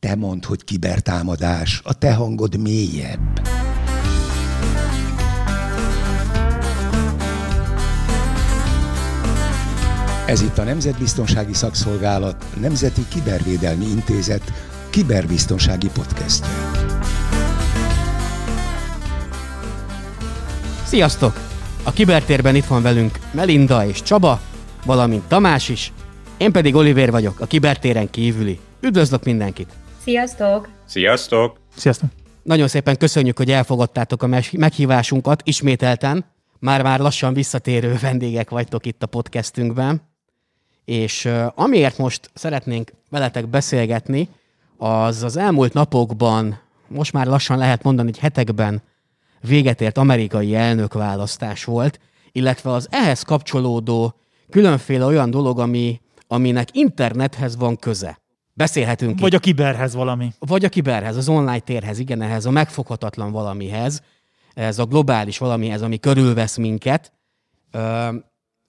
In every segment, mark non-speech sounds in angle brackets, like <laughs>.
Te mondd, hogy kibertámadás, a te hangod mélyebb. Ez itt a Nemzetbiztonsági Szakszolgálat, Nemzeti Kibervédelmi Intézet kiberbiztonsági podcastje. Sziasztok! A kibertérben itt van velünk Melinda és Csaba, valamint Tamás is, én pedig Oliver vagyok, a kibertéren kívüli. Üdvözlök mindenkit! Sziasztok! Sziasztok! Sziasztok! Nagyon szépen köszönjük, hogy elfogadtátok a meghívásunkat ismételten. Már-már lassan visszatérő vendégek vagytok itt a podcastünkben. És amiért most szeretnénk veletek beszélgetni, az az elmúlt napokban, most már lassan lehet mondani, hogy hetekben véget ért amerikai elnökválasztás volt, illetve az ehhez kapcsolódó különféle olyan dolog, ami, aminek internethez van köze. Beszélhetünk Vagy itt. a kiberhez valami. Vagy a kiberhez, az online térhez, igen, ehhez a megfoghatatlan valamihez, ez a globális valamihez, ami körülvesz minket.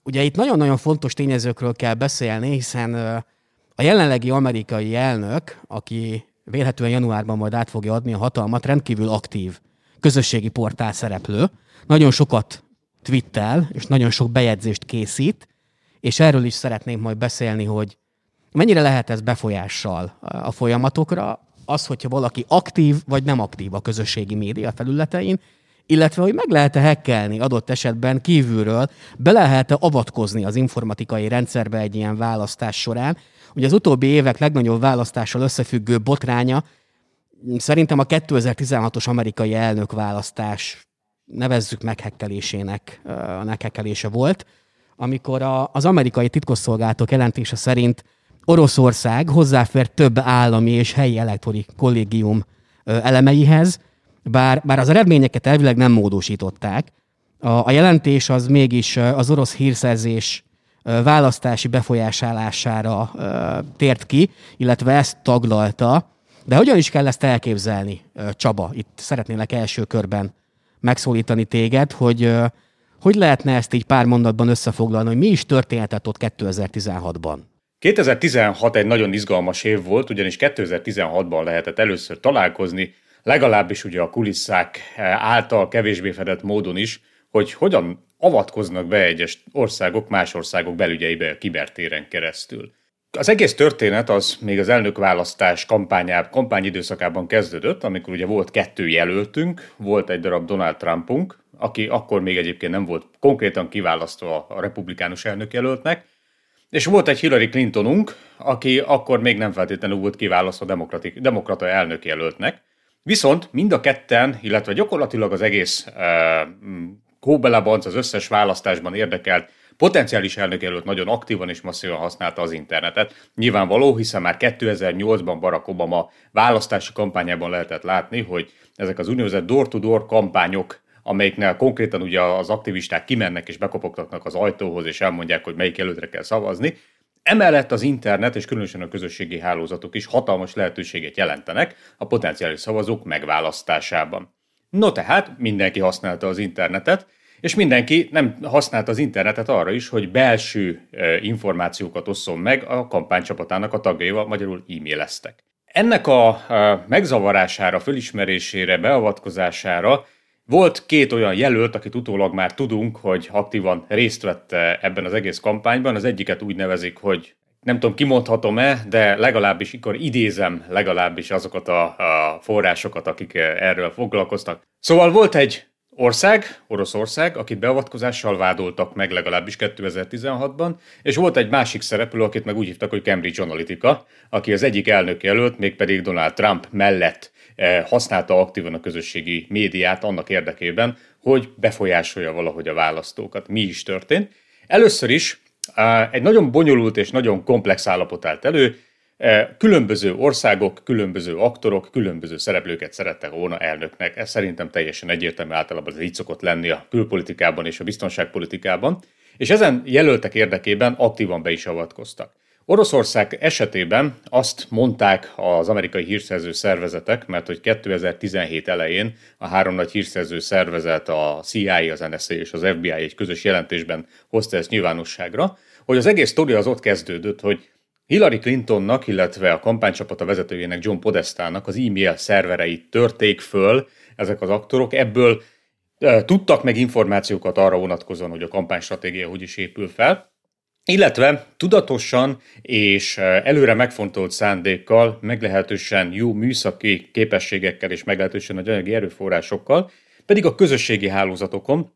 Ugye itt nagyon-nagyon fontos tényezőkről kell beszélni, hiszen a jelenlegi amerikai elnök, aki vélhetően januárban majd át fogja adni a hatalmat, rendkívül aktív közösségi portál szereplő, nagyon sokat twittel, és nagyon sok bejegyzést készít, és erről is szeretnénk majd beszélni, hogy mennyire lehet ez befolyással a folyamatokra, az, hogyha valaki aktív vagy nem aktív a közösségi média felületein, illetve hogy meg lehet-e hekkelni adott esetben kívülről, be lehet-e avatkozni az informatikai rendszerbe egy ilyen választás során. Ugye az utóbbi évek legnagyobb választással összefüggő botránya szerintem a 2016-os amerikai elnökválasztás nevezzük meghekkelésének, meghekkelése volt, amikor az amerikai titkosszolgálatok jelentése szerint Oroszország hozzáfér több állami és helyi elektroni kollégium elemeihez, bár, bár az eredményeket elvileg nem módosították. A, a jelentés az mégis az orosz hírszerzés választási befolyásálására tért ki, illetve ezt taglalta. De hogyan is kell ezt elképzelni, Csaba? Itt szeretnélek első körben megszólítani téged, hogy hogy lehetne ezt így pár mondatban összefoglalni, hogy mi is történhetett ott 2016-ban? 2016 egy nagyon izgalmas év volt, ugyanis 2016-ban lehetett először találkozni, legalábbis ugye a kulisszák által kevésbé fedett módon is, hogy hogyan avatkoznak be egyes országok más országok belügyeibe a kibertéren keresztül. Az egész történet az még az elnökválasztás kampányában, kampányidőszakában kezdődött, amikor ugye volt kettő jelöltünk, volt egy darab Donald Trumpunk, aki akkor még egyébként nem volt konkrétan kiválasztva a republikánus elnökjelöltnek, és volt egy Hillary Clintonunk, aki akkor még nem feltétlenül volt kiválasztva demokratik, demokrata elnökjelöltnek, viszont mind a ketten, illetve gyakorlatilag az egész uh, Kóbelabanc az összes választásban érdekelt potenciális elnökjelölt nagyon aktívan és masszívan használta az internetet. Nyilvánvaló, hiszen már 2008-ban Barack Obama választási kampányában lehetett látni, hogy ezek az úgynevezett door-to-door kampányok amelyiknél konkrétan ugye az aktivisták kimennek és bekopogtatnak az ajtóhoz, és elmondják, hogy melyik előtre kell szavazni. Emellett az internet és különösen a közösségi hálózatok is hatalmas lehetőséget jelentenek a potenciális szavazók megválasztásában. No tehát mindenki használta az internetet, és mindenki nem használta az internetet arra is, hogy belső információkat osszon meg a kampánycsapatának a tagjaival, magyarul e-maileztek. Ennek a megzavarására, fölismerésére, beavatkozására volt két olyan jelölt, akit utólag már tudunk, hogy aktívan részt vett ebben az egész kampányban. Az egyiket úgy nevezik, hogy nem tudom, kimondhatom-e, de legalábbis ikor idézem legalábbis azokat a, a forrásokat, akik erről foglalkoztak. Szóval volt egy ország, Oroszország, akit beavatkozással vádoltak meg legalábbis 2016-ban, és volt egy másik szereplő, akit meg úgy hívtak, hogy Cambridge Analytica, aki az egyik elnök jelölt, mégpedig Donald Trump mellett Eh, használta aktívan a közösségi médiát annak érdekében, hogy befolyásolja valahogy a választókat. Mi is történt? Először is eh, egy nagyon bonyolult és nagyon komplex állapot állt elő, eh, Különböző országok, különböző aktorok, különböző szereplőket szerettek volna elnöknek. Ez szerintem teljesen egyértelmű, általában ez így szokott lenni a külpolitikában és a biztonságpolitikában. És ezen jelöltek érdekében aktívan be is avatkoztak. Oroszország esetében azt mondták az amerikai hírszerző szervezetek, mert hogy 2017 elején a három nagy hírszerző szervezet, a CIA, az NSA és az FBI egy közös jelentésben hozta ezt nyilvánosságra, hogy az egész sztori az ott kezdődött, hogy Hillary Clintonnak, illetve a kampánycsapata vezetőjének John Podestának az e-mail szervereit törték föl ezek az aktorok. Ebből e, tudtak meg információkat arra vonatkozóan, hogy a kampánystratégia hogy is épül fel, illetve tudatosan és előre megfontolt szándékkal, meglehetősen jó műszaki képességekkel és meglehetősen nagy anyagi erőforrásokkal, pedig a közösségi hálózatokon,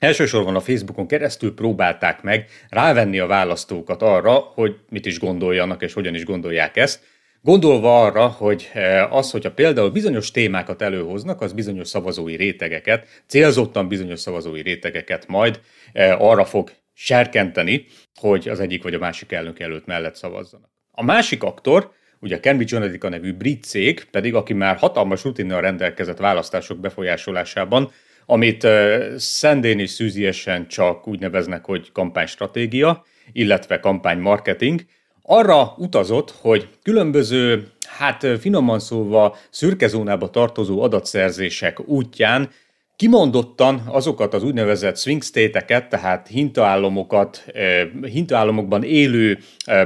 Elsősorban a Facebookon keresztül próbálták meg rávenni a választókat arra, hogy mit is gondoljanak és hogyan is gondolják ezt, gondolva arra, hogy az, hogyha például bizonyos témákat előhoznak, az bizonyos szavazói rétegeket, célzottan bizonyos szavazói rétegeket majd arra fog serkenteni, hogy az egyik vagy a másik elnök előtt mellett szavazzanak. A másik aktor, ugye a Cambridge Analytica nevű brit cég, pedig aki már hatalmas rutinnal rendelkezett választások befolyásolásában, amit szendén és szűziesen csak úgy neveznek, hogy kampánystratégia, illetve kampánymarketing, arra utazott, hogy különböző, hát finoman szólva szürkezónába tartozó adatszerzések útján kimondottan azokat az úgynevezett swing state-eket, tehát hintaállamokat, hintaállamokban élő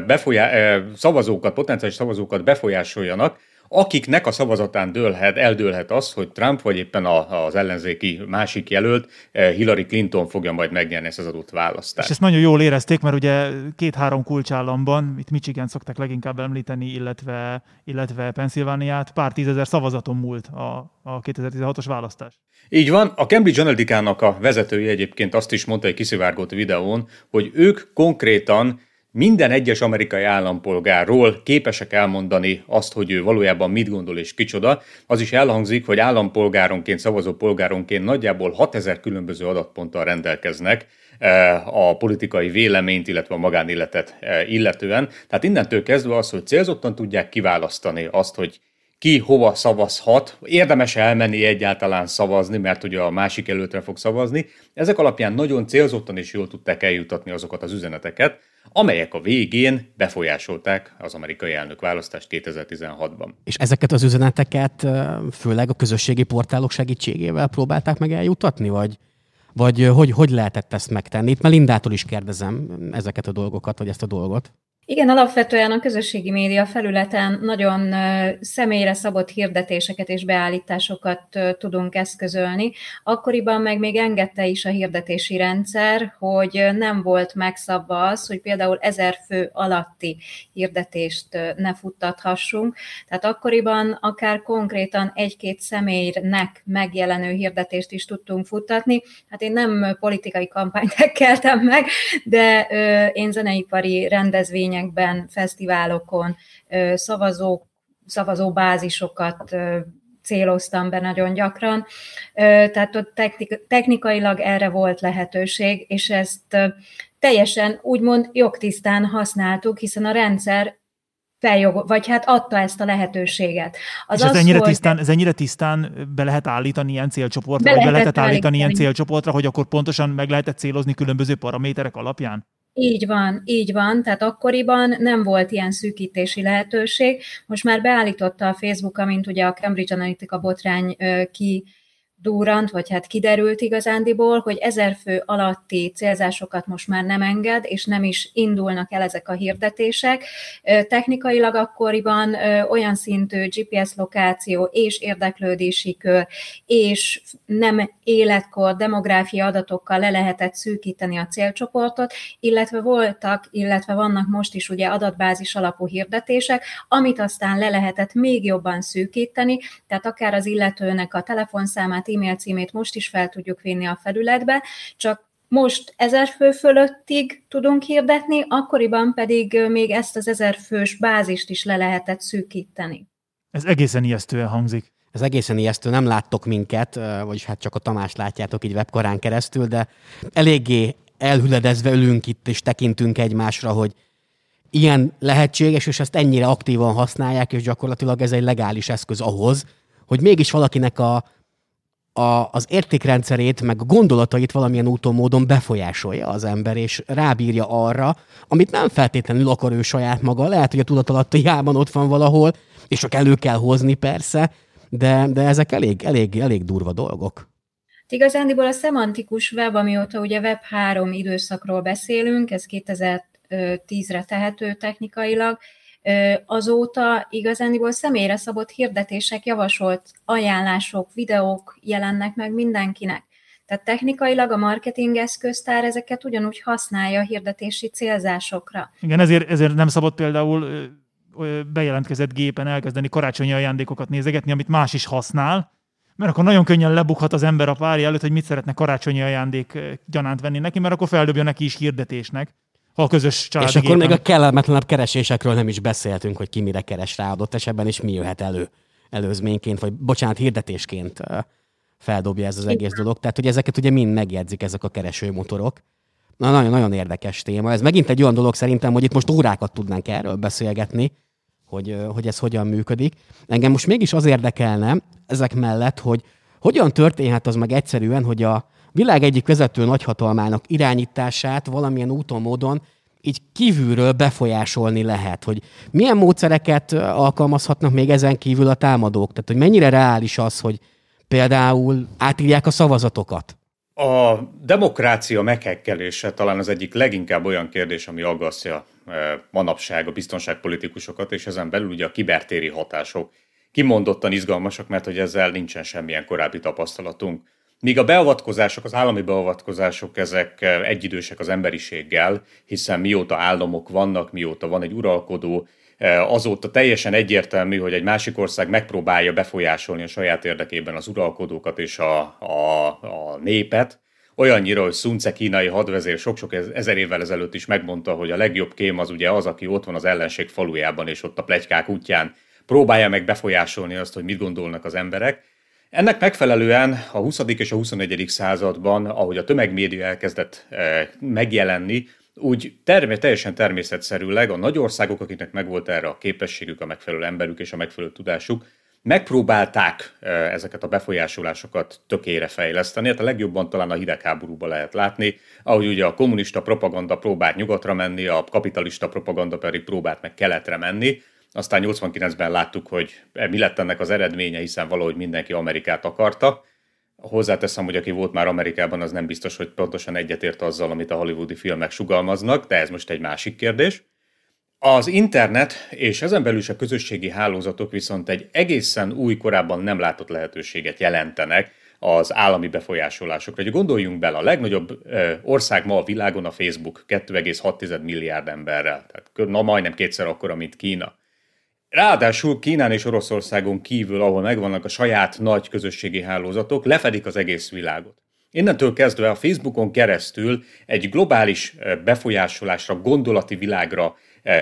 befolyá- szavazókat, potenciális szavazókat befolyásoljanak, akiknek a szavazatán dőlhet, eldőlhet az, hogy Trump vagy éppen az ellenzéki másik jelölt Hillary Clinton fogja majd megnyerni ezt az adott választást. És ezt nagyon jól érezték, mert ugye két-három kulcsállamban, itt Michigan szokták leginkább említeni, illetve, illetve Pennsylvániát, pár tízezer szavazaton múlt a, a 2016-os választás. Így van, a Cambridge Analytica-nak a vezetője egyébként azt is mondta egy kiszivárgott videón, hogy ők konkrétan minden egyes amerikai állampolgárról képesek elmondani azt, hogy ő valójában mit gondol és kicsoda. Az is elhangzik, hogy állampolgáronként, szavazó polgáronként nagyjából 6000 különböző adatponttal rendelkeznek eh, a politikai véleményt, illetve a magánéletet eh, illetően. Tehát innentől kezdve az, hogy célzottan tudják kiválasztani azt, hogy ki hova szavazhat, érdemes elmenni egyáltalán szavazni, mert ugye a másik előtre fog szavazni. Ezek alapján nagyon célzottan és jól tudták eljutatni azokat az üzeneteket, amelyek a végén befolyásolták az amerikai elnök választást 2016-ban. És ezeket az üzeneteket főleg a közösségi portálok segítségével próbálták meg eljutatni, vagy, vagy hogy, hogy lehetett ezt megtenni? Itt Melindától is kérdezem ezeket a dolgokat, vagy ezt a dolgot. Igen, alapvetően a közösségi média felületen nagyon személyre szabott hirdetéseket és beállításokat tudunk eszközölni. Akkoriban meg még engedte is a hirdetési rendszer, hogy nem volt megszabva az, hogy például ezer fő alatti hirdetést ne futtathassunk. Tehát akkoriban akár konkrétan egy-két személynek megjelenő hirdetést is tudtunk futtatni. Hát én nem politikai kampányt <laughs> keltem meg, de én zeneipari rendezvény rendezvényekben, fesztiválokon szavazók, szavazóbázisokat céloztam be nagyon gyakran. Tehát ott technikailag erre volt lehetőség, és ezt teljesen úgymond jogtisztán használtuk, hiszen a rendszer feljog, vagy hát adta ezt a lehetőséget. Az és ez, az ennyire volt, tisztán, ez ennyire tisztán be lehet állítani ilyen célcsoportra, be vagy be lehetett állítani, állítani ilyen célcsoportra, hogy akkor pontosan meg lehetett célozni különböző paraméterek alapján? Így van, így van, tehát akkoriban nem volt ilyen szűkítési lehetőség. Most már beállította a Facebook, amint ugye a Cambridge Analytica botrány ki durrant, vagy hát kiderült igazándiból, hogy ezer fő alatti célzásokat most már nem enged, és nem is indulnak el ezek a hirdetések. Technikailag akkoriban olyan szintű GPS lokáció és érdeklődési kör, és nem életkor, demográfia adatokkal le lehetett szűkíteni a célcsoportot, illetve voltak, illetve vannak most is ugye adatbázis alapú hirdetések, amit aztán le lehetett még jobban szűkíteni, tehát akár az illetőnek a telefonszámát, e-mail címét most is fel tudjuk vinni a felületbe, csak most ezer fő fölöttig tudunk hirdetni, akkoriban pedig még ezt az ezer fős bázist is le lehetett szűkíteni. Ez egészen ijesztően hangzik. Ez egészen ijesztő, nem láttok minket, vagyis hát csak a Tamás látjátok így webkarán keresztül, de eléggé elhüledezve ülünk itt, és tekintünk egymásra, hogy ilyen lehetséges, és ezt ennyire aktívan használják, és gyakorlatilag ez egy legális eszköz ahhoz, hogy mégis valakinek a a, az értékrendszerét, meg a gondolatait valamilyen úton, módon befolyásolja az ember, és rábírja arra, amit nem feltétlenül akar ő saját maga. Lehet, hogy a tudatalattiában ott van valahol, és csak elő kell hozni persze, de, de ezek elég, elég, elég durva dolgok. Igazándiból a szemantikus web, amióta ugye Web 3 időszakról beszélünk, ez 2000 tízre tehető technikailag, azóta igazándiból személyre szabott hirdetések, javasolt ajánlások, videók jelennek meg mindenkinek. Tehát technikailag a marketing eszköztár ezeket ugyanúgy használja a hirdetési célzásokra. Igen, ezért, ezért nem szabad például bejelentkezett gépen elkezdeni karácsonyi ajándékokat nézegetni, amit más is használ, mert akkor nagyon könnyen lebukhat az ember a párja előtt, hogy mit szeretne karácsonyi ajándék gyanánt venni neki, mert akkor feldobja neki is hirdetésnek ha a közös családi És akkor még a kellemetlenebb keresésekről nem is beszéltünk, hogy ki mire keres rá adott esetben, és mi jöhet elő előzményként, vagy bocsánat, hirdetésként feldobja ez az egész dolog. Tehát, hogy ezeket ugye mind megjegyzik ezek a keresőmotorok. Na, nagyon-nagyon érdekes téma. Ez megint egy olyan dolog szerintem, hogy itt most órákat tudnánk erről beszélgetni, hogy, hogy ez hogyan működik. Engem most mégis az érdekelne ezek mellett, hogy hogyan történhet az meg egyszerűen, hogy a világ egyik vezető nagyhatalmának irányítását valamilyen úton, módon így kívülről befolyásolni lehet, hogy milyen módszereket alkalmazhatnak még ezen kívül a támadók, tehát hogy mennyire reális az, hogy például átírják a szavazatokat. A demokrácia meghekkelése talán az egyik leginkább olyan kérdés, ami aggasztja manapság a biztonságpolitikusokat, és ezen belül ugye a kibertéri hatások kimondottan izgalmasak, mert hogy ezzel nincsen semmilyen korábbi tapasztalatunk. Míg a beavatkozások, az állami beavatkozások, ezek egyidősek az emberiséggel, hiszen mióta államok vannak, mióta van egy uralkodó, azóta teljesen egyértelmű, hogy egy másik ország megpróbálja befolyásolni a saját érdekében az uralkodókat és a, a, a népet, olyannyira, hogy Sun kínai hadvezér sok-sok ezer évvel ezelőtt is megmondta, hogy a legjobb kém az ugye az, aki ott van az ellenség falujában, és ott a plegykák útján próbálja meg befolyásolni azt, hogy mit gondolnak az emberek. Ennek megfelelően a 20. és a 21. században, ahogy a tömegmédia elkezdett megjelenni, úgy termé, teljesen természetszerűleg a nagy országok, akiknek megvolt erre a képességük, a megfelelő emberük és a megfelelő tudásuk, megpróbálták ezeket a befolyásolásokat tökére fejleszteni. Hát a legjobban talán a hidegháborúban lehet látni, ahogy ugye a kommunista propaganda próbált nyugatra menni, a kapitalista propaganda pedig próbált meg keletre menni. Aztán 89-ben láttuk, hogy mi lett ennek az eredménye, hiszen valahogy mindenki Amerikát akarta. Hozzáteszem, hogy aki volt már Amerikában, az nem biztos, hogy pontosan egyetért azzal, amit a hollywoodi filmek sugalmaznak, de ez most egy másik kérdés. Az internet és ezen belül is a közösségi hálózatok viszont egy egészen új, korábban nem látott lehetőséget jelentenek az állami befolyásolásokra. Hogy gondoljunk bele, a legnagyobb ország ma a világon a Facebook 2,6 milliárd emberrel, tehát na majdnem kétszer akkora, mint Kína. Ráadásul Kínán és Oroszországon kívül, ahol megvannak a saját nagy közösségi hálózatok, lefedik az egész világot. Innentől kezdve a Facebookon keresztül egy globális befolyásolásra, gondolati világra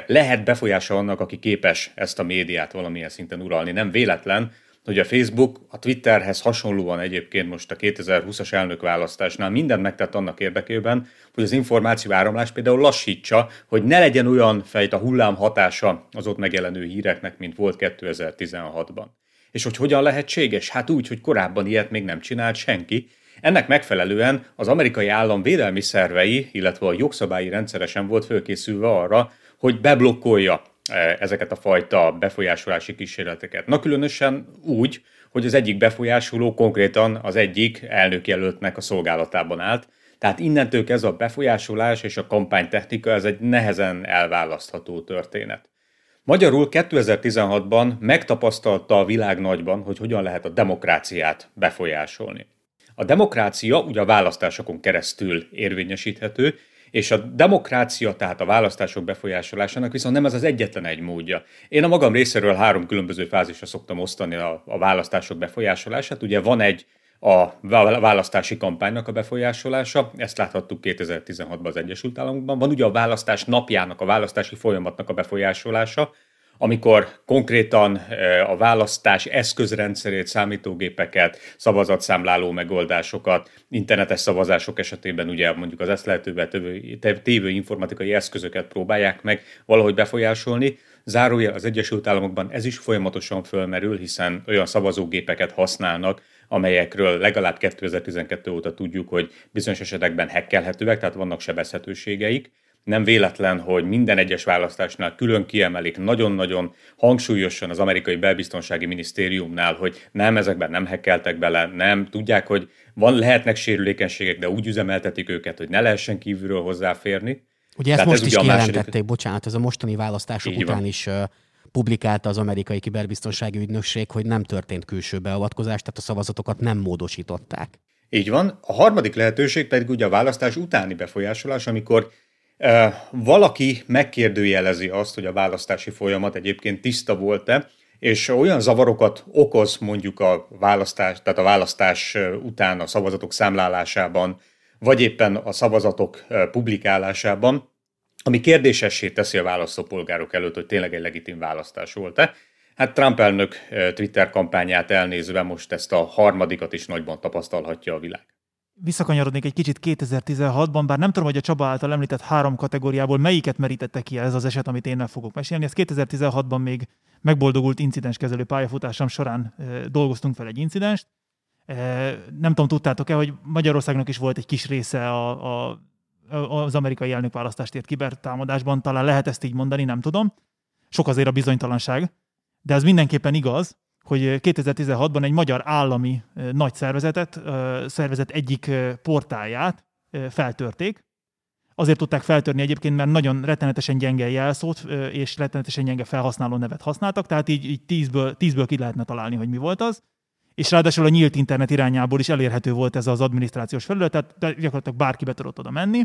lehet befolyása annak, aki képes ezt a médiát valamilyen szinten uralni. Nem véletlen, hogy a Facebook a Twitterhez hasonlóan egyébként most a 2020-as elnökválasztásnál mindent megtett annak érdekében, hogy az információ áramlás például lassítsa, hogy ne legyen olyan fejt a hullám hatása az ott megjelenő híreknek, mint volt 2016-ban. És hogy hogyan lehetséges? Hát úgy, hogy korábban ilyet még nem csinált senki. Ennek megfelelően az amerikai állam védelmi szervei, illetve a jogszabályi rendszeresen volt fölkészülve arra, hogy beblokkolja ezeket a fajta befolyásolási kísérleteket. Na különösen úgy, hogy az egyik befolyásoló konkrétan az egyik elnökjelöltnek a szolgálatában állt, tehát innentől kezdve a befolyásolás és a kampánytechnika ez egy nehezen elválasztható történet. Magyarul 2016-ban megtapasztalta a világ nagyban, hogy hogyan lehet a demokráciát befolyásolni. A demokrácia ugye a választásokon keresztül érvényesíthető, és a demokrácia, tehát a választások befolyásolásának viszont nem ez az egyetlen egy módja. Én a magam részéről három különböző fázisra szoktam osztani a, a választások befolyásolását. Ugye van egy a választási kampánynak a befolyásolása, ezt láthattuk 2016-ban az Egyesült Államokban. Van ugye a választás napjának, a választási folyamatnak a befolyásolása, amikor konkrétan a választás eszközrendszerét, számítógépeket, szavazatszámláló megoldásokat, internetes szavazások esetében ugye mondjuk az ezt lehetővé tévő informatikai eszközöket próbálják meg valahogy befolyásolni. Zárója az Egyesült Államokban ez is folyamatosan fölmerül, hiszen olyan szavazógépeket használnak, amelyekről legalább 2012 óta tudjuk, hogy bizonyos esetekben hekkelhetőek, tehát vannak sebezhetőségeik. Nem véletlen, hogy minden egyes választásnál külön kiemelik nagyon-nagyon hangsúlyosan az amerikai belbiztonsági minisztériumnál, hogy nem, ezekben nem hekkeltek bele, nem, tudják, hogy van, lehetnek sérülékenységek, de úgy üzemeltetik őket, hogy ne lehessen kívülről hozzáférni. Ugye ezt Tehát most ez is kijelentették, második... bocsánat, ez a mostani választások Így után van. is publikálta az amerikai kiberbiztonsági ügynökség, hogy nem történt külső beavatkozás, tehát a szavazatokat nem módosították. Így van. A harmadik lehetőség pedig ugye a választás utáni befolyásolás, amikor uh, valaki megkérdőjelezi azt, hogy a választási folyamat egyébként tiszta volt-e, és olyan zavarokat okoz mondjuk a választás, tehát a választás után a szavazatok számlálásában, vagy éppen a szavazatok publikálásában, ami kérdésessé teszi a választópolgárok előtt, hogy tényleg egy legitim választás volt-e. Hát Trump elnök Twitter kampányát elnézve most ezt a harmadikat is nagyban tapasztalhatja a világ. Visszakanyarodnék egy kicsit 2016-ban, bár nem tudom, hogy a Csaba által említett három kategóriából melyiket merítette ki ez az eset, amit én meg fogok mesélni. Ez 2016-ban még megboldogult incidenskezelő pályafutásom során dolgoztunk fel egy incidenst. Nem tudom, tudtátok-e, hogy Magyarországnak is volt egy kis része a, a az amerikai elnökválasztást ért kibertámadásban, talán lehet ezt így mondani, nem tudom. Sok azért a bizonytalanság, de ez mindenképpen igaz, hogy 2016-ban egy magyar állami nagy szervezetet, szervezet egyik portáját feltörték. Azért tudták feltörni egyébként, mert nagyon rettenetesen gyenge jelszót és rettenetesen gyenge felhasználó nevet használtak, tehát így, így tízből, tízből ki lehetne találni, hogy mi volt az. És ráadásul a nyílt internet irányából is elérhető volt ez az adminisztrációs felület, tehát gyakorlatilag bárki be tudott oda menni.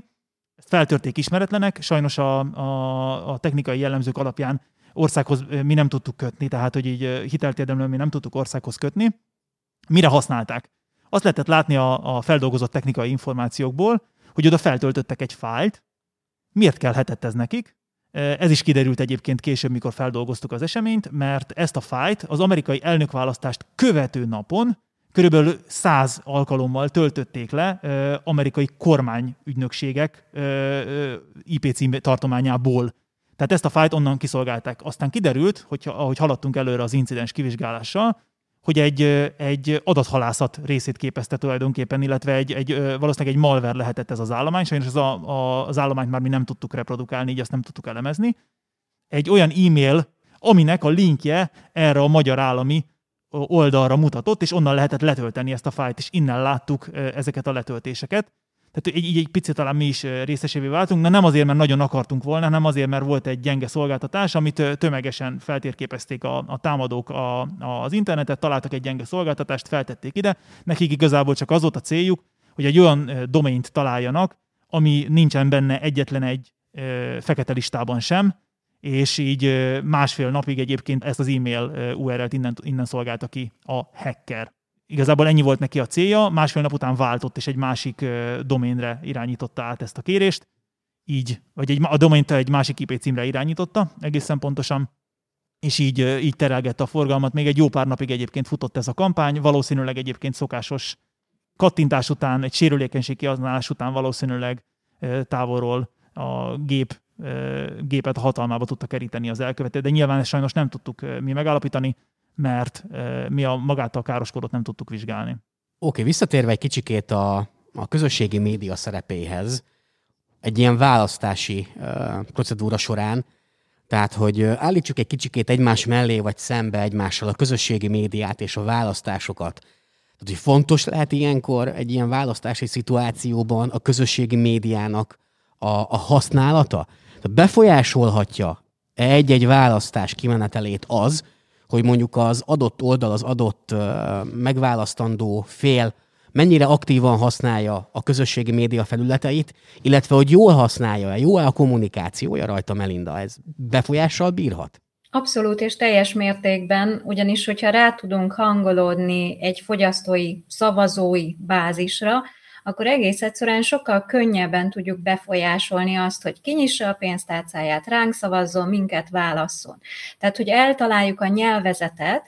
Ezt feltörték ismeretlenek, sajnos a, a, a technikai jellemzők alapján országhoz mi nem tudtuk kötni, tehát hogy így hiteltérdemlően mi nem tudtuk országhoz kötni. Mire használták? Azt lehetett látni a, a feldolgozott technikai információkból, hogy oda feltöltöttek egy fájlt. Miért kellhetett ez nekik? Ez is kiderült egyébként később, mikor feldolgoztuk az eseményt, mert ezt a fájt az amerikai elnökválasztást követő napon körülbelül száz alkalommal töltötték le amerikai kormányügynökségek IP cím tartományából. Tehát ezt a fájt onnan kiszolgálták. Aztán kiderült, hogy ahogy haladtunk előre az incidens kivizsgálással, hogy egy, egy adathalászat részét képezte tulajdonképpen, illetve egy, egy, valószínűleg egy malver lehetett ez az állomány, sajnos az, a, a, az állományt már mi nem tudtuk reprodukálni, így ezt nem tudtuk elemezni. Egy olyan e-mail, aminek a linkje erre a magyar állami oldalra mutatott, és onnan lehetett letölteni ezt a fájt, és innen láttuk ezeket a letöltéseket. Tehát így, így egy picit talán mi is részesévé váltunk, de nem azért, mert nagyon akartunk volna, hanem azért, mert volt egy gyenge szolgáltatás, amit tömegesen feltérképezték a, a támadók a, az internetet, találtak egy gyenge szolgáltatást, feltették ide. Nekik igazából csak az volt a céljuk, hogy egy olyan domaint találjanak, ami nincsen benne egyetlen egy fekete listában sem, és így másfél napig egyébként ezt az e-mail URL-t innen, innen szolgálta ki a hacker. Igazából ennyi volt neki a célja, másfél nap után váltott, és egy másik doménre irányította át ezt a kérést, így, vagy egy, a domént egy másik IP címre irányította egészen pontosan, és így, így terelgette a forgalmat. Még egy jó pár napig egyébként futott ez a kampány, valószínűleg egyébként szokásos kattintás után, egy sérülékenység kihasználás után valószínűleg távolról a gép, gépet hatalmába tudta keríteni az elkövető, de nyilván ezt sajnos nem tudtuk mi megállapítani, mert mi a magától károskodott nem tudtuk vizsgálni. Oké, okay, visszatérve egy kicsikét a, a közösségi média szerepéhez, egy ilyen választási uh, procedúra során, tehát, hogy állítsuk egy kicsikét egymás mellé vagy szembe egymással a közösségi médiát és a választásokat. Tehát, hogy fontos lehet ilyenkor egy ilyen választási szituációban a közösségi médiának a, a használata? Tehát befolyásolhatja egy-egy választás kimenetelét az, hogy mondjuk az adott oldal, az adott megválasztandó fél mennyire aktívan használja a közösségi média felületeit, illetve hogy jól használja-e, jó-e a kommunikációja rajta Melinda, ez befolyással bírhat? Abszolút és teljes mértékben, ugyanis hogyha rá tudunk hangolódni egy fogyasztói, szavazói bázisra, akkor egész egyszerűen sokkal könnyebben tudjuk befolyásolni azt, hogy kinyissa a pénztárcáját, ránk szavazzon, minket válasszon. Tehát, hogy eltaláljuk a nyelvezetet,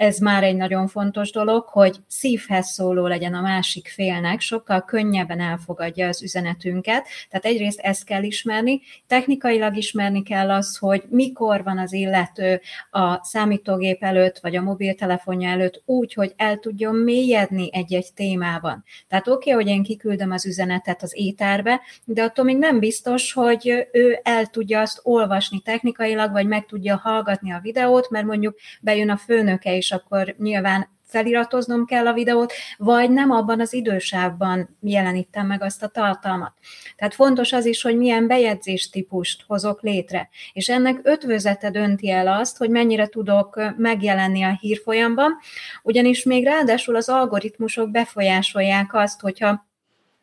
ez már egy nagyon fontos dolog, hogy szívhez szóló legyen a másik félnek, sokkal könnyebben elfogadja az üzenetünket. Tehát egyrészt ezt kell ismerni, technikailag ismerni kell azt, hogy mikor van az illető a számítógép előtt, vagy a mobiltelefonja előtt úgy, hogy el tudjon mélyedni egy-egy témában. Tehát oké, okay, hogy én kiküldöm az üzenetet az étárbe, de attól még nem biztos, hogy ő el tudja azt olvasni technikailag, vagy meg tudja hallgatni a videót, mert mondjuk bejön a főnöke is akkor nyilván feliratoznom kell a videót, vagy nem abban az idősávban jelenítem meg azt a tartalmat. Tehát fontos az is, hogy milyen bejegyzés típust hozok létre. És ennek ötvözete dönti el azt, hogy mennyire tudok megjelenni a hírfolyamban, ugyanis még ráadásul az algoritmusok befolyásolják azt, hogyha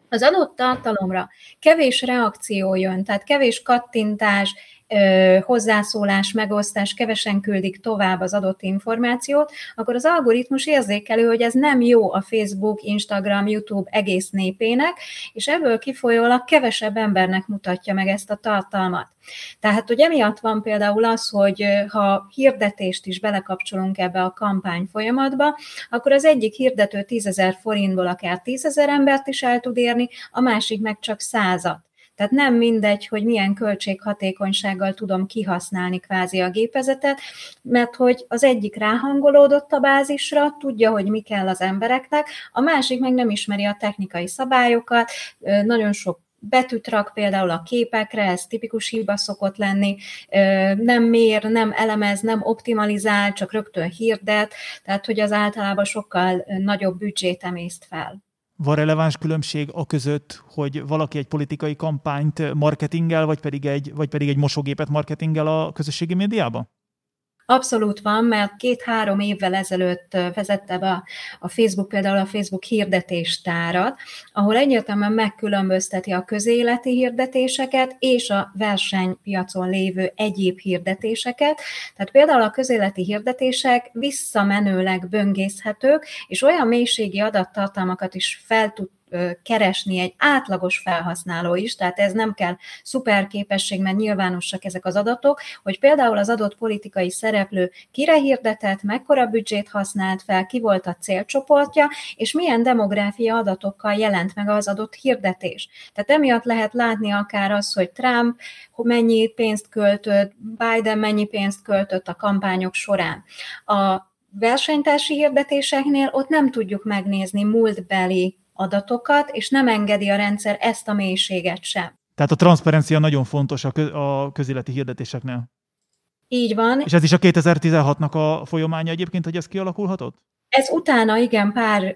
az adott tartalomra kevés reakció jön, tehát kevés kattintás, hozzászólás, megosztás, kevesen küldik tovább az adott információt, akkor az algoritmus érzékelő, hogy ez nem jó a Facebook, Instagram, YouTube egész népének, és ebből kifolyólag kevesebb embernek mutatja meg ezt a tartalmat. Tehát, hogy emiatt van például az, hogy ha hirdetést is belekapcsolunk ebbe a kampány folyamatba, akkor az egyik hirdető 10 ezer forintból akár 10 ezer embert is el tud érni, a másik meg csak százat. Tehát nem mindegy, hogy milyen költséghatékonysággal tudom kihasználni kvázi a gépezetet, mert hogy az egyik ráhangolódott a bázisra, tudja, hogy mi kell az embereknek, a másik meg nem ismeri a technikai szabályokat, nagyon sok betűt rak például a képekre, ez tipikus hiba szokott lenni, nem mér, nem elemez, nem optimalizál, csak rögtön hirdet, tehát hogy az általában sokkal nagyobb büdzsét emészt fel. Van releváns különbség a között, hogy valaki egy politikai kampányt marketingel, vagy pedig egy, vagy pedig egy mosógépet marketingel a közösségi médiában? Abszolút van, mert két-három évvel ezelőtt vezette be a Facebook például a Facebook hirdetéstárat, ahol egyértelműen megkülönbözteti a közéleti hirdetéseket és a versenypiacon lévő egyéb hirdetéseket. Tehát például a közéleti hirdetések visszamenőleg böngészhetők, és olyan mélységi adattartalmakat is fel tud keresni egy átlagos felhasználó is, tehát ez nem kell szuper képesség, mert nyilvánosak ezek az adatok, hogy például az adott politikai szereplő kire hirdetett, mekkora büdzsét használt fel, ki volt a célcsoportja, és milyen demográfia adatokkal jelent meg az adott hirdetés. Tehát emiatt lehet látni akár az, hogy Trump mennyi pénzt költött, Biden mennyi pénzt költött a kampányok során. A versenytársi hirdetéseknél ott nem tudjuk megnézni múltbeli adatokat, és nem engedi a rendszer ezt a mélységet sem. Tehát a transzparencia nagyon fontos a, kö- a közéleti hirdetéseknél. Így van. És ez is a 2016-nak a folyamánya egyébként, hogy ez kialakulhatott? Ez utána igen pár,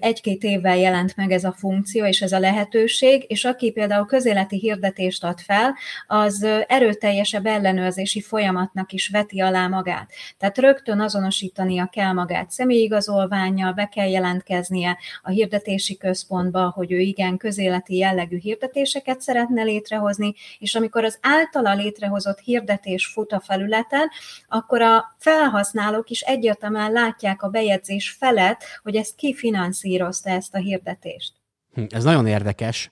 egy-két évvel jelent meg ez a funkció és ez a lehetőség, és aki például közéleti hirdetést ad fel, az erőteljesebb ellenőrzési folyamatnak is veti alá magát. Tehát rögtön azonosítania kell magát személyigazolványjal, be kell jelentkeznie a hirdetési központba, hogy ő igen közéleti jellegű hirdetéseket szeretne létrehozni, és amikor az általa létrehozott hirdetés fut a felületen, akkor a felhasználók is egyértelműen látják a bejegyzést hirdetéskezés felett, hogy ezt ki finanszírozta ezt a hirdetést. Hm, ez nagyon érdekes.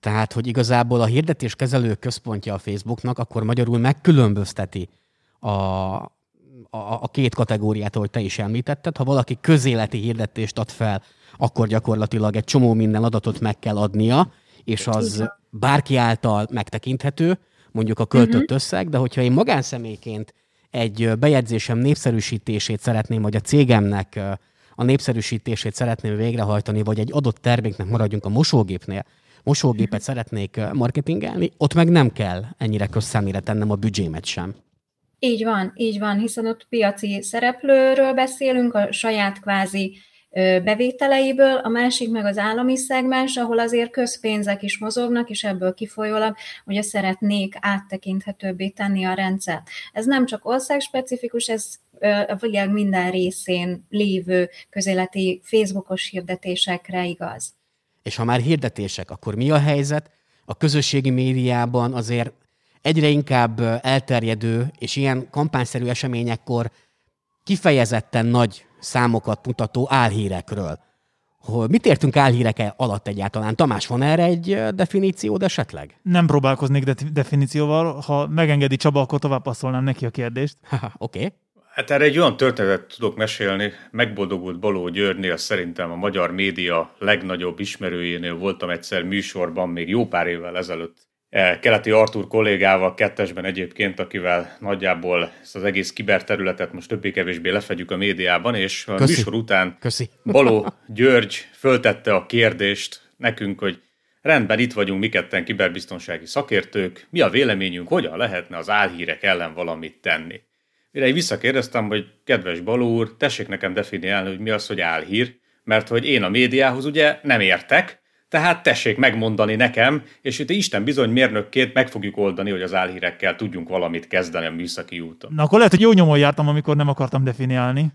Tehát, hogy igazából a hirdetéskezelő központja a Facebooknak akkor magyarul megkülönbözteti a, a, a két kategóriát, ahogy te is említetted. Ha valaki közéleti hirdetést ad fel, akkor gyakorlatilag egy csomó minden adatot meg kell adnia, és az bárki által megtekinthető, mondjuk a költött uh-huh. összeg, de hogyha én magánszemélyként egy bejegyzésem népszerűsítését szeretném, vagy a cégemnek a népszerűsítését szeretném végrehajtani, vagy egy adott terméknek maradjunk a mosógépnél, mosógépet szeretnék marketingelni, ott meg nem kell ennyire közszámére tennem a büdzsémet sem. Így van, így van, hiszen ott piaci szereplőről beszélünk, a saját kvázi bevételeiből, a másik meg az állami szegmens, ahol azért közpénzek is mozognak, és ebből kifolyólag ugye szeretnék áttekinthetőbbé tenni a rendszert. Ez nem csak országspecifikus, ez a világ minden részén lévő közéleti Facebookos hirdetésekre igaz. És ha már hirdetések, akkor mi a helyzet? A közösségi médiában azért egyre inkább elterjedő, és ilyen kampányszerű eseményekkor kifejezetten nagy számokat mutató álhírekről. Hogy mit értünk álhírek alatt egyáltalán? Tamás, van erre egy definíciód esetleg? Nem próbálkoznék de- definícióval. Ha megengedi Csaba, akkor tovább passzolnám neki a kérdést. Oké. Okay. Hát erre egy olyan történetet tudok mesélni. Megboldogult Baló Györgynél szerintem a magyar média legnagyobb ismerőjénél voltam egyszer műsorban, még jó pár évvel ezelőtt. E, keleti Artur kollégával kettesben egyébként, akivel nagyjából ezt az egész kiberterületet most többé-kevésbé lefedjük a médiában, és a Köszi. műsor után Köszi. Baló György föltette a kérdést nekünk, hogy rendben itt vagyunk mi ketten kiberbiztonsági szakértők, mi a véleményünk, hogyan lehetne az álhírek ellen valamit tenni. Mire én visszakérdeztem, hogy kedves Balú úr, tessék nekem definiálni, hogy mi az, hogy álhír, mert hogy én a médiához ugye nem értek, tehát tessék megmondani nekem, és itt Isten bizony mérnökként meg fogjuk oldani, hogy az álhírekkel tudjunk valamit kezdeni a műszaki úton. Na akkor lehet, hogy jó nyomon jártam, amikor nem akartam definiálni.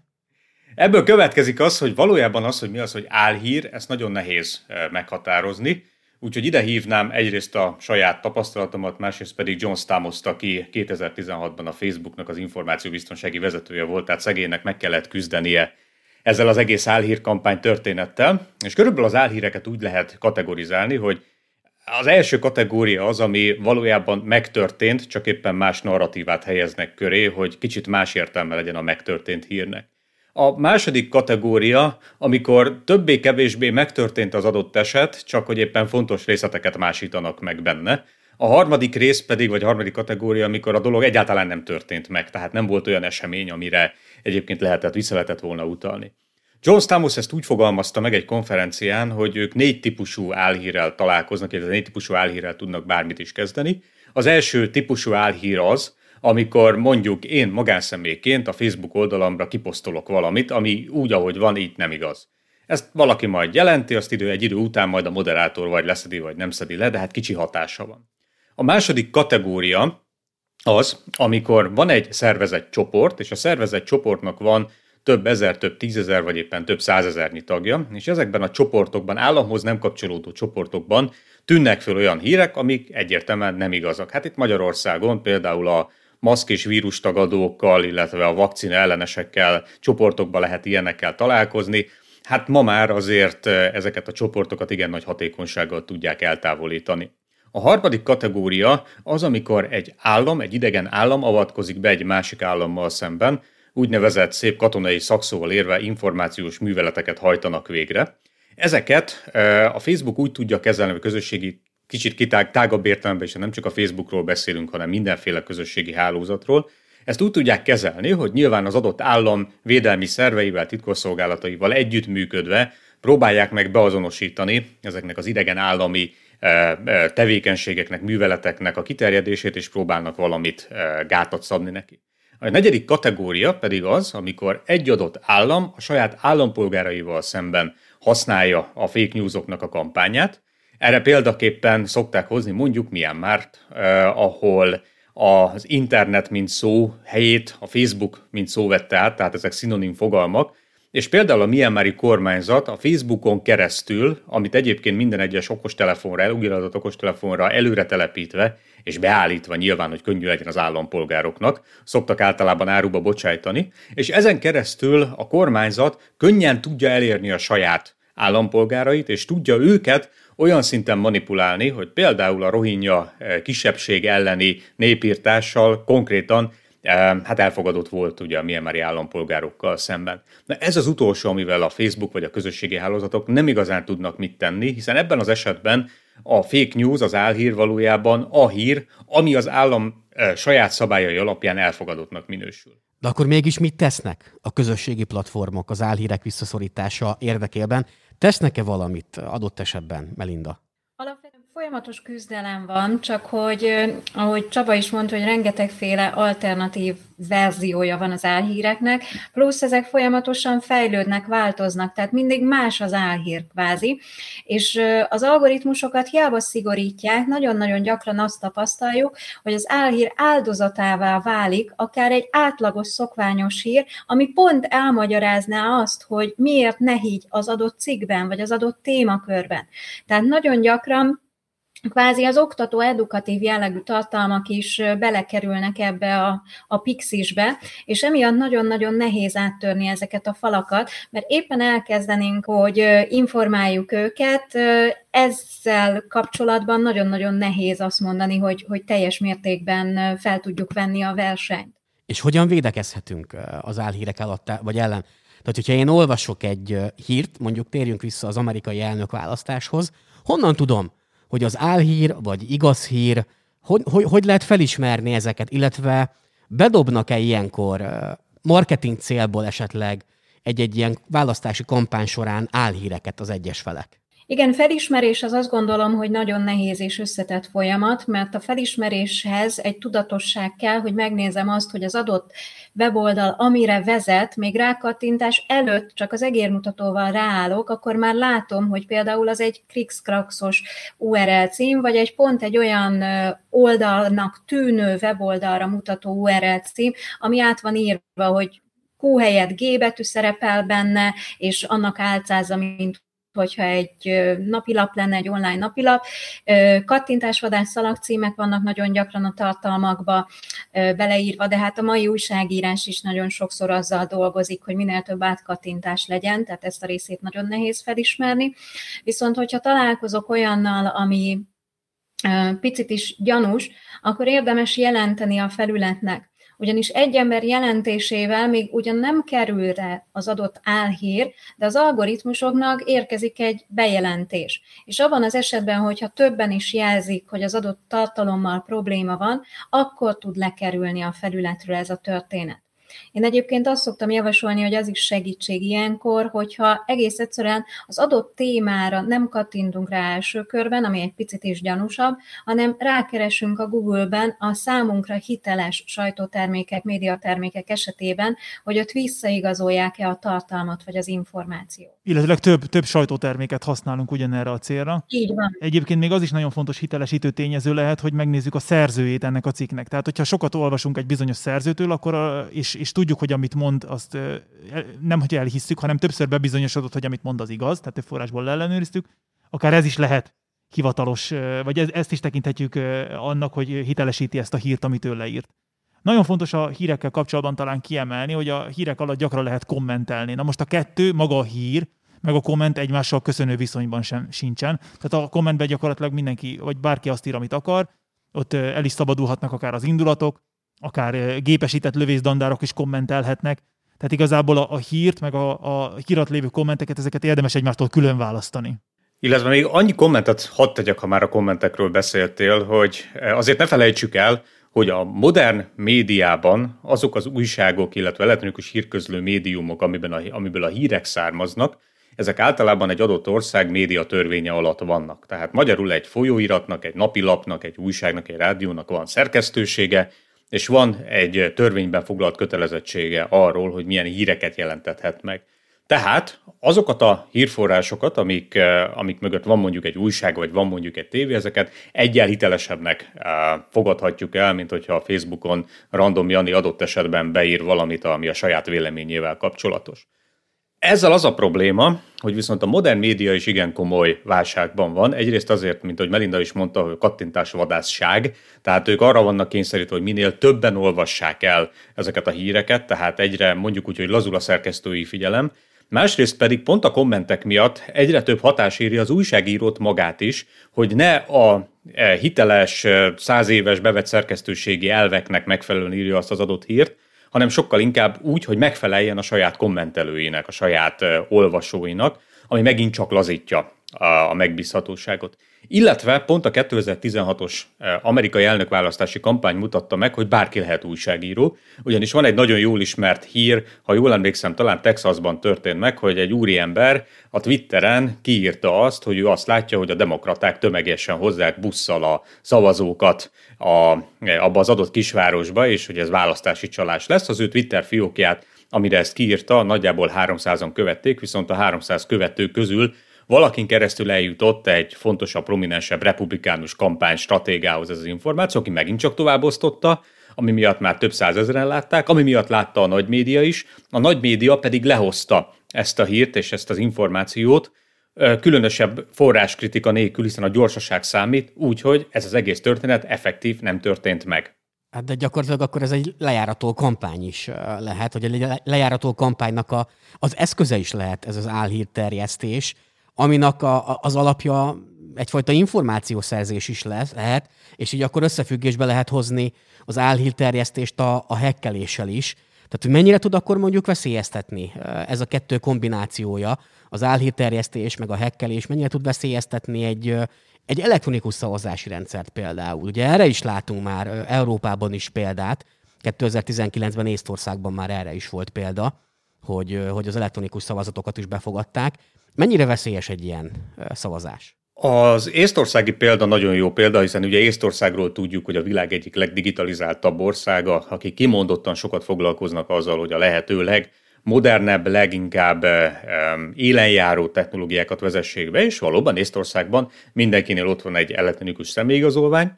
Ebből következik az, hogy valójában az, hogy mi az, hogy álhír, ezt nagyon nehéz meghatározni. Úgyhogy ide hívnám egyrészt a saját tapasztalatomat, másrészt pedig John stamos aki 2016-ban a Facebooknak az információbiztonsági vezetője volt, tehát szegénynek meg kellett küzdenie ezzel az egész álhírkampány történettel. És körülbelül az álhíreket úgy lehet kategorizálni, hogy az első kategória az, ami valójában megtörtént, csak éppen más narratívát helyeznek köré, hogy kicsit más értelme legyen a megtörtént hírnek. A második kategória, amikor többé-kevésbé megtörtént az adott eset, csak hogy éppen fontos részleteket másítanak meg benne. A harmadik rész pedig, vagy harmadik kategória, amikor a dolog egyáltalán nem történt meg, tehát nem volt olyan esemény, amire egyébként lehetett, vissza lehetett volna utalni. John Stamos ezt úgy fogalmazta meg egy konferencián, hogy ők négy típusú álhírrel találkoznak, illetve négy típusú álhírrel tudnak bármit is kezdeni. Az első típusú álhír az, amikor mondjuk én magánszemélyként a Facebook oldalamra kiposztolok valamit, ami úgy, ahogy van, így nem igaz. Ezt valaki majd jelenti, azt idő egy idő után majd a moderátor vagy leszedi, vagy nem szedi le, de hát kicsi hatása van. A második kategória az, amikor van egy szervezett csoport, és a szervezett csoportnak van több ezer, több tízezer, vagy éppen több százezernyi tagja, és ezekben a csoportokban, államhoz nem kapcsolódó csoportokban tűnnek föl olyan hírek, amik egyértelműen nem igazak. Hát itt Magyarországon például a maszk és vírustagadókkal, illetve a vakcina ellenesekkel, csoportokba lehet ilyenekkel találkozni. Hát ma már azért ezeket a csoportokat igen nagy hatékonysággal tudják eltávolítani. A harmadik kategória az, amikor egy állam, egy idegen állam avatkozik be egy másik állammal szemben, úgynevezett szép katonai szakszóval érve információs műveleteket hajtanak végre. Ezeket a Facebook úgy tudja kezelni, a közösségi kicsit kitág, tágabb értelemben, és nem csak a Facebookról beszélünk, hanem mindenféle közösségi hálózatról, ezt úgy tudják kezelni, hogy nyilván az adott állam védelmi szerveivel, titkosszolgálataival együttműködve próbálják meg beazonosítani ezeknek az idegen állami tevékenységeknek, műveleteknek a kiterjedését, és próbálnak valamit gátat szabni neki. A negyedik kategória pedig az, amikor egy adott állam a saját állampolgáraival szemben használja a fake newsoknak a kampányát, erre példaképpen szokták hozni mondjuk Myanmart, eh, ahol az internet, mint szó helyét a Facebook, mint szó vette át, tehát ezek szinonim fogalmak, és például a Myanmari kormányzat a Facebookon keresztül, amit egyébként minden egyes okostelefonra, elugiratott okostelefonra előre telepítve, és beállítva nyilván, hogy könnyű legyen az állampolgároknak, szoktak általában áruba bocsájtani, és ezen keresztül a kormányzat könnyen tudja elérni a saját állampolgárait, és tudja őket olyan szinten manipulálni, hogy például a rohingya eh, kisebbség elleni népírtással konkrétan hát elfogadott volt ugye a Myanmari állampolgárokkal szemben. Na ez az utolsó, amivel a Facebook vagy a közösségi hálózatok nem igazán tudnak mit tenni, hiszen ebben az esetben a fake news, az álhír valójában a hír, ami az állam eh, saját szabályai alapján elfogadottnak minősül. De akkor mégis mit tesznek a közösségi platformok az álhírek visszaszorítása érdekében? Tesznek-e valamit adott esetben, Melinda? Folyamatos küzdelem van, csak hogy, ahogy Csaba is mondta, hogy rengetegféle alternatív verziója van az álhíreknek, plusz ezek folyamatosan fejlődnek, változnak, tehát mindig más az álhír kvázi, és az algoritmusokat hiába szigorítják, nagyon-nagyon gyakran azt tapasztaljuk, hogy az álhír áldozatává válik akár egy átlagos szokványos hír, ami pont elmagyarázná azt, hogy miért ne higgy az adott cikkben, vagy az adott témakörben. Tehát nagyon gyakran kvázi az oktató edukatív jellegű tartalmak is belekerülnek ebbe a, a pixisbe, és emiatt nagyon-nagyon nehéz áttörni ezeket a falakat, mert éppen elkezdenénk, hogy informáljuk őket, ezzel kapcsolatban nagyon-nagyon nehéz azt mondani, hogy, hogy teljes mértékben fel tudjuk venni a versenyt. És hogyan védekezhetünk az álhírek alatt, vagy ellen? Tehát, hogyha én olvasok egy hírt, mondjuk térjünk vissza az amerikai elnökválasztáshoz, honnan tudom, hogy az álhír vagy igaz hír, hogy, hogy, hogy lehet felismerni ezeket, illetve bedobnak-e ilyenkor marketing célból esetleg egy-egy ilyen választási kampány során álhíreket az egyes felek? Igen, felismerés az azt gondolom, hogy nagyon nehéz és összetett folyamat, mert a felismeréshez egy tudatosság kell, hogy megnézem azt, hogy az adott weboldal, amire vezet, még rákattintás előtt csak az egérmutatóval ráállok, akkor már látom, hogy például az egy krikszkrakszos URL cím, vagy egy pont egy olyan oldalnak tűnő weboldalra mutató URL cím, ami át van írva, hogy Q helyett G betű szerepel benne, és annak álcázza, mint hogyha egy napilap lenne, egy online napilap. Kattintásvadász szalagcímek vannak nagyon gyakran a tartalmakba beleírva, de hát a mai újságírás is nagyon sokszor azzal dolgozik, hogy minél több átkattintás legyen, tehát ezt a részét nagyon nehéz felismerni. Viszont, hogyha találkozok olyannal, ami picit is gyanús, akkor érdemes jelenteni a felületnek ugyanis egy ember jelentésével még ugyan nem kerül rá az adott álhír, de az algoritmusoknak érkezik egy bejelentés. És abban az esetben, hogyha többen is jelzik, hogy az adott tartalommal probléma van, akkor tud lekerülni a felületről ez a történet. Én egyébként azt szoktam javasolni, hogy az is segítség ilyenkor, hogyha egész egyszerűen az adott témára nem kattintunk rá első körben, ami egy picit is gyanúsabb, hanem rákeresünk a Google-ben a számunkra hiteles sajtótermékek, médiatermékek esetében, hogy ott visszaigazolják-e a tartalmat vagy az információt. Illetve több, több sajtóterméket használunk ugyanerre a célra. Így van. Egyébként még az is nagyon fontos hitelesítő tényező lehet, hogy megnézzük a szerzőjét ennek a cikknek. Tehát, hogyha sokat olvasunk egy bizonyos szerzőtől, akkor és és tudjuk, hogy amit mond, azt nem, hogy elhisszük, hanem többször bebizonyosodott, hogy amit mond, az igaz, tehát több forrásból ellenőriztük, akár ez is lehet hivatalos, vagy ezt is tekinthetjük annak, hogy hitelesíti ezt a hírt, amit ő leírt. Nagyon fontos a hírekkel kapcsolatban talán kiemelni, hogy a hírek alatt gyakran lehet kommentelni. Na most a kettő, maga a hír, meg a komment egymással köszönő viszonyban sem sincsen. Tehát a kommentben gyakorlatilag mindenki, vagy bárki azt ír, amit akar, ott el is szabadulhatnak akár az indulatok, akár gépesített lövészdandárok is kommentelhetnek. Tehát igazából a, a hírt, meg a, a hírat lévő kommenteket, ezeket érdemes egymástól külön választani. Illetve még annyi kommentet hadd tegyek, ha már a kommentekről beszéltél, hogy azért ne felejtsük el, hogy a modern médiában azok az újságok, illetve elektronikus hírközlő médiumok, amiben a, amiből a hírek származnak, ezek általában egy adott ország média törvénye alatt vannak. Tehát magyarul egy folyóiratnak, egy napilapnak, egy újságnak, egy rádiónak van szerkesztősége, és van egy törvényben foglalt kötelezettsége arról, hogy milyen híreket jelentethet meg. Tehát azokat a hírforrásokat, amik, eh, amik mögött van mondjuk egy újság, vagy van mondjuk egy tévé, ezeket egyel hitelesebbnek eh, fogadhatjuk el, mint hogyha a Facebookon random Jani adott esetben beír valamit, ami a saját véleményével kapcsolatos. Ezzel az a probléma, hogy viszont a modern média is igen komoly válságban van. Egyrészt azért, mint ahogy Melinda is mondta, hogy kattintás vadászság, tehát ők arra vannak kényszerítve, hogy minél többen olvassák el ezeket a híreket, tehát egyre mondjuk úgy, hogy lazul a szerkesztői figyelem, Másrészt pedig pont a kommentek miatt egyre több hatás éri az újságírót magát is, hogy ne a e, hiteles, e, száz éves bevett szerkesztőségi elveknek megfelelően írja azt az adott hírt, hanem sokkal inkább úgy, hogy megfeleljen a saját kommentelőinek, a saját olvasóinak, ami megint csak lazítja a megbízhatóságot. Illetve pont a 2016-os amerikai elnökválasztási kampány mutatta meg, hogy bárki lehet újságíró, ugyanis van egy nagyon jól ismert hír, ha jól emlékszem, talán Texasban történt meg, hogy egy úriember a Twitteren kiírta azt, hogy ő azt látja, hogy a demokraták tömegesen hozzák busszal a szavazókat a, abba az adott kisvárosba, és hogy ez választási csalás lesz. Az ő Twitter fiókját, amire ezt kiírta, nagyjából 300-an követték, viszont a 300 követő közül valakin keresztül eljutott egy fontosabb, prominensebb republikánus kampány stratégához ez az információ, aki megint csak továbbosztotta, ami miatt már több százezeren látták, ami miatt látta a nagy média is, a nagy média pedig lehozta ezt a hírt és ezt az információt, különösebb forráskritika nélkül, hiszen a gyorsaság számít, úgyhogy ez az egész történet effektív nem történt meg. Hát de gyakorlatilag akkor ez egy lejárató kampány is lehet, hogy a lejárató kampánynak a, az eszköze is lehet ez az álhírterjesztés, aminek a, az alapja egyfajta információszerzés is lesz, lehet, és így akkor összefüggésbe lehet hozni az álhírterjesztést a, a hekkeléssel is. Tehát, hogy mennyire tud akkor mondjuk veszélyeztetni ez a kettő kombinációja, az álhírterjesztés meg a hekkelés, mennyire tud veszélyeztetni egy, egy elektronikus szavazási rendszert például. Ugye erre is látunk már Európában is példát, 2019-ben Észtországban már erre is volt példa, hogy, hogy az elektronikus szavazatokat is befogadták, Mennyire veszélyes egy ilyen szavazás? Az észtországi példa nagyon jó példa, hiszen ugye Észtországról tudjuk, hogy a világ egyik legdigitalizáltabb országa, akik kimondottan sokat foglalkoznak azzal, hogy a lehető legmodernebb, leginkább élenjáró technológiákat vezessék be, és valóban Észtországban mindenkinél ott van egy elektronikus személyigazolvány,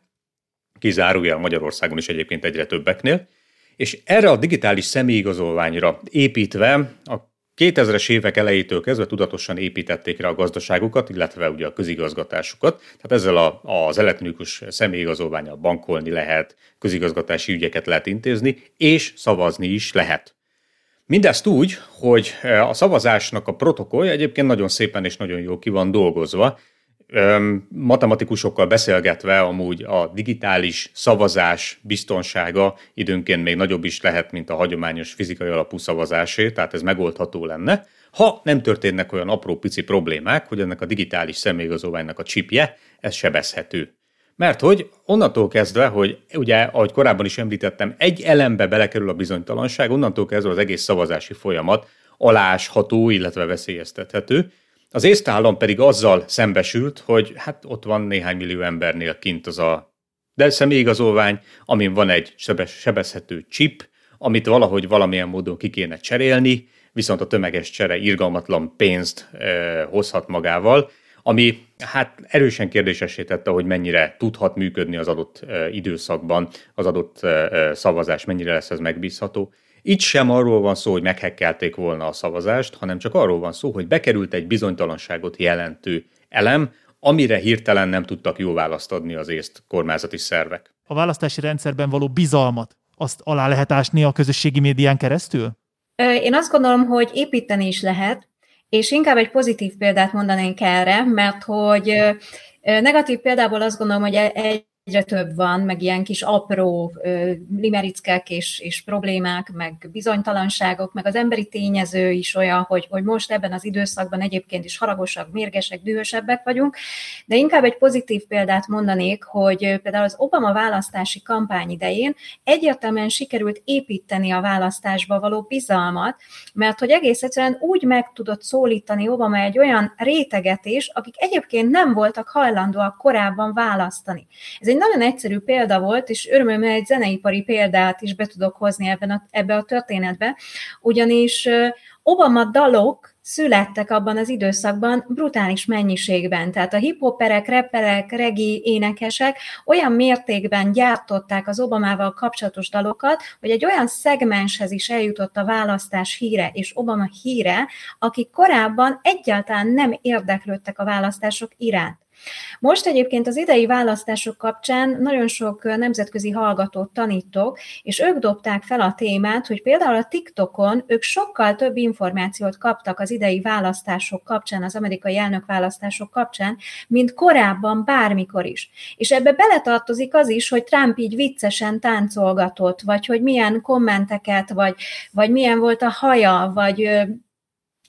kizárójel Magyarországon is egyébként egyre többeknél, és erre a digitális személyigazolványra építve a 2000-es évek elejétől kezdve tudatosan építették rá a gazdaságukat, illetve ugye a közigazgatásukat. Tehát ezzel a, az elektronikus személyigazolványal bankolni lehet, közigazgatási ügyeket lehet intézni, és szavazni is lehet. Mindezt úgy, hogy a szavazásnak a protokollja egyébként nagyon szépen és nagyon jó ki van dolgozva, matematikusokkal beszélgetve amúgy a digitális szavazás biztonsága időnként még nagyobb is lehet, mint a hagyományos fizikai alapú szavazásé, tehát ez megoldható lenne, ha nem történnek olyan apró pici problémák, hogy ennek a digitális személyigazolványnak a csipje, ez sebezhető. Mert hogy onnantól kezdve, hogy ugye, ahogy korábban is említettem, egy elembe belekerül a bizonytalanság, onnantól kezdve az egész szavazási folyamat alásható, illetve veszélyeztethető, az észtállam pedig azzal szembesült, hogy hát ott van néhány millió embernél kint az a de személyigazolvány, amin van egy sebes, sebezhető chip, amit valahogy valamilyen módon ki kéne cserélni, viszont a tömeges csere irgalmatlan pénzt e, hozhat magával, ami hát erősen kérdésesé tette, hogy mennyire tudhat működni az adott e, időszakban, az adott e, szavazás, mennyire lesz ez megbízható. Itt sem arról van szó, hogy meghekkelték volna a szavazást, hanem csak arról van szó, hogy bekerült egy bizonytalanságot jelentő elem, amire hirtelen nem tudtak jó választ adni az észt kormányzati szervek. A választási rendszerben való bizalmat azt alá lehet ásni a közösségi médián keresztül? Én azt gondolom, hogy építeni is lehet, és inkább egy pozitív példát mondanénk erre, mert hogy negatív példából azt gondolom, hogy egy egyre több van, meg ilyen kis apró ö, limerickek és, és problémák, meg bizonytalanságok, meg az emberi tényező is olyan, hogy, hogy most ebben az időszakban egyébként is haragosak, mérgesek, dühösebbek vagyunk, de inkább egy pozitív példát mondanék, hogy például az Obama választási kampány idején egyértelműen sikerült építeni a választásba való bizalmat, mert hogy egész egyszerűen úgy meg tudott szólítani Obama egy olyan réteget is, akik egyébként nem voltak hajlandóak korábban választani. Ez egy nagyon egyszerű példa volt, és örömmel egy zeneipari példát is be tudok hozni ebben a, ebbe a történetbe, ugyanis Obama dalok születtek abban az időszakban brutális mennyiségben. Tehát a hiphoperek, rapperek, regi énekesek olyan mértékben gyártották az Obamával kapcsolatos dalokat, hogy egy olyan szegmenshez is eljutott a választás híre és Obama híre, akik korábban egyáltalán nem érdeklődtek a választások iránt. Most egyébként az idei választások kapcsán nagyon sok nemzetközi hallgatót tanítok, és ők dobták fel a témát, hogy például a TikTokon ők sokkal több információt kaptak az idei választások kapcsán, az amerikai elnökválasztások kapcsán, mint korábban bármikor is. És ebbe beletartozik az is, hogy Trump így viccesen táncolgatott, vagy hogy milyen kommenteket, vagy, vagy milyen volt a haja, vagy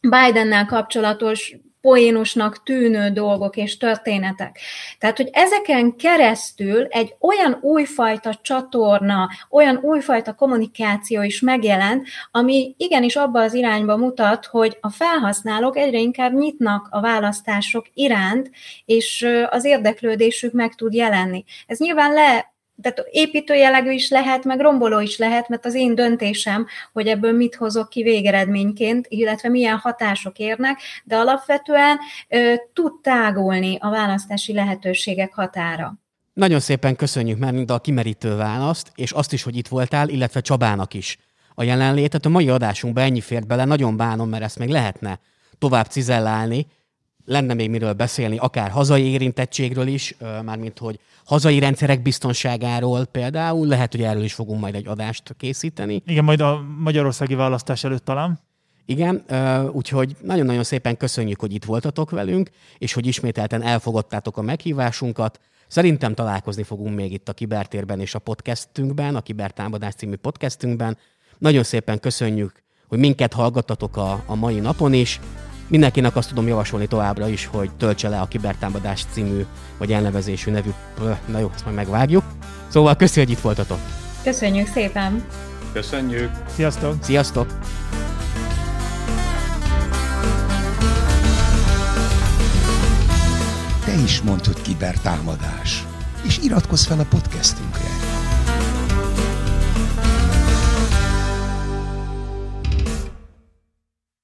Bidennel kapcsolatos poénosnak tűnő dolgok és történetek. Tehát, hogy ezeken keresztül egy olyan újfajta csatorna, olyan újfajta kommunikáció is megjelent, ami igenis abba az irányba mutat, hogy a felhasználók egyre inkább nyitnak a választások iránt, és az érdeklődésük meg tud jelenni. Ez nyilván le tehát építő jellegű is lehet, meg romboló is lehet, mert az én döntésem, hogy ebből mit hozok ki végeredményként, illetve milyen hatások érnek, de alapvetően ö, tud tágulni a választási lehetőségek határa. Nagyon szépen köszönjük már a kimerítő választ, és azt is, hogy itt voltál, illetve Csabának is a jelenlétet. A mai adásunkban ennyi fért bele, nagyon bánom, mert ezt még lehetne tovább cizellálni, lenne még miről beszélni, akár hazai érintettségről is, mármint hogy hazai rendszerek biztonságáról például, lehet, hogy erről is fogunk majd egy adást készíteni. Igen, majd a magyarországi választás előtt talán. Igen, úgyhogy nagyon-nagyon szépen köszönjük, hogy itt voltatok velünk, és hogy ismételten elfogadtátok a meghívásunkat. Szerintem találkozni fogunk még itt a Kibertérben és a podcastünkben, a Kibertámadás című podcastünkben. Nagyon szépen köszönjük, hogy minket hallgattatok a, a mai napon is. Mindenkinek azt tudom javasolni továbbra is, hogy töltse le a Kibertámadás című, vagy elnevezésű nevű, na jó, ezt majd megvágjuk. Szóval köszi, hogy itt voltatok. Köszönjük szépen! Köszönjük! Sziasztok! Sziasztok! te is hogy kibertámadás. És iratkozz fel a podcastünkre.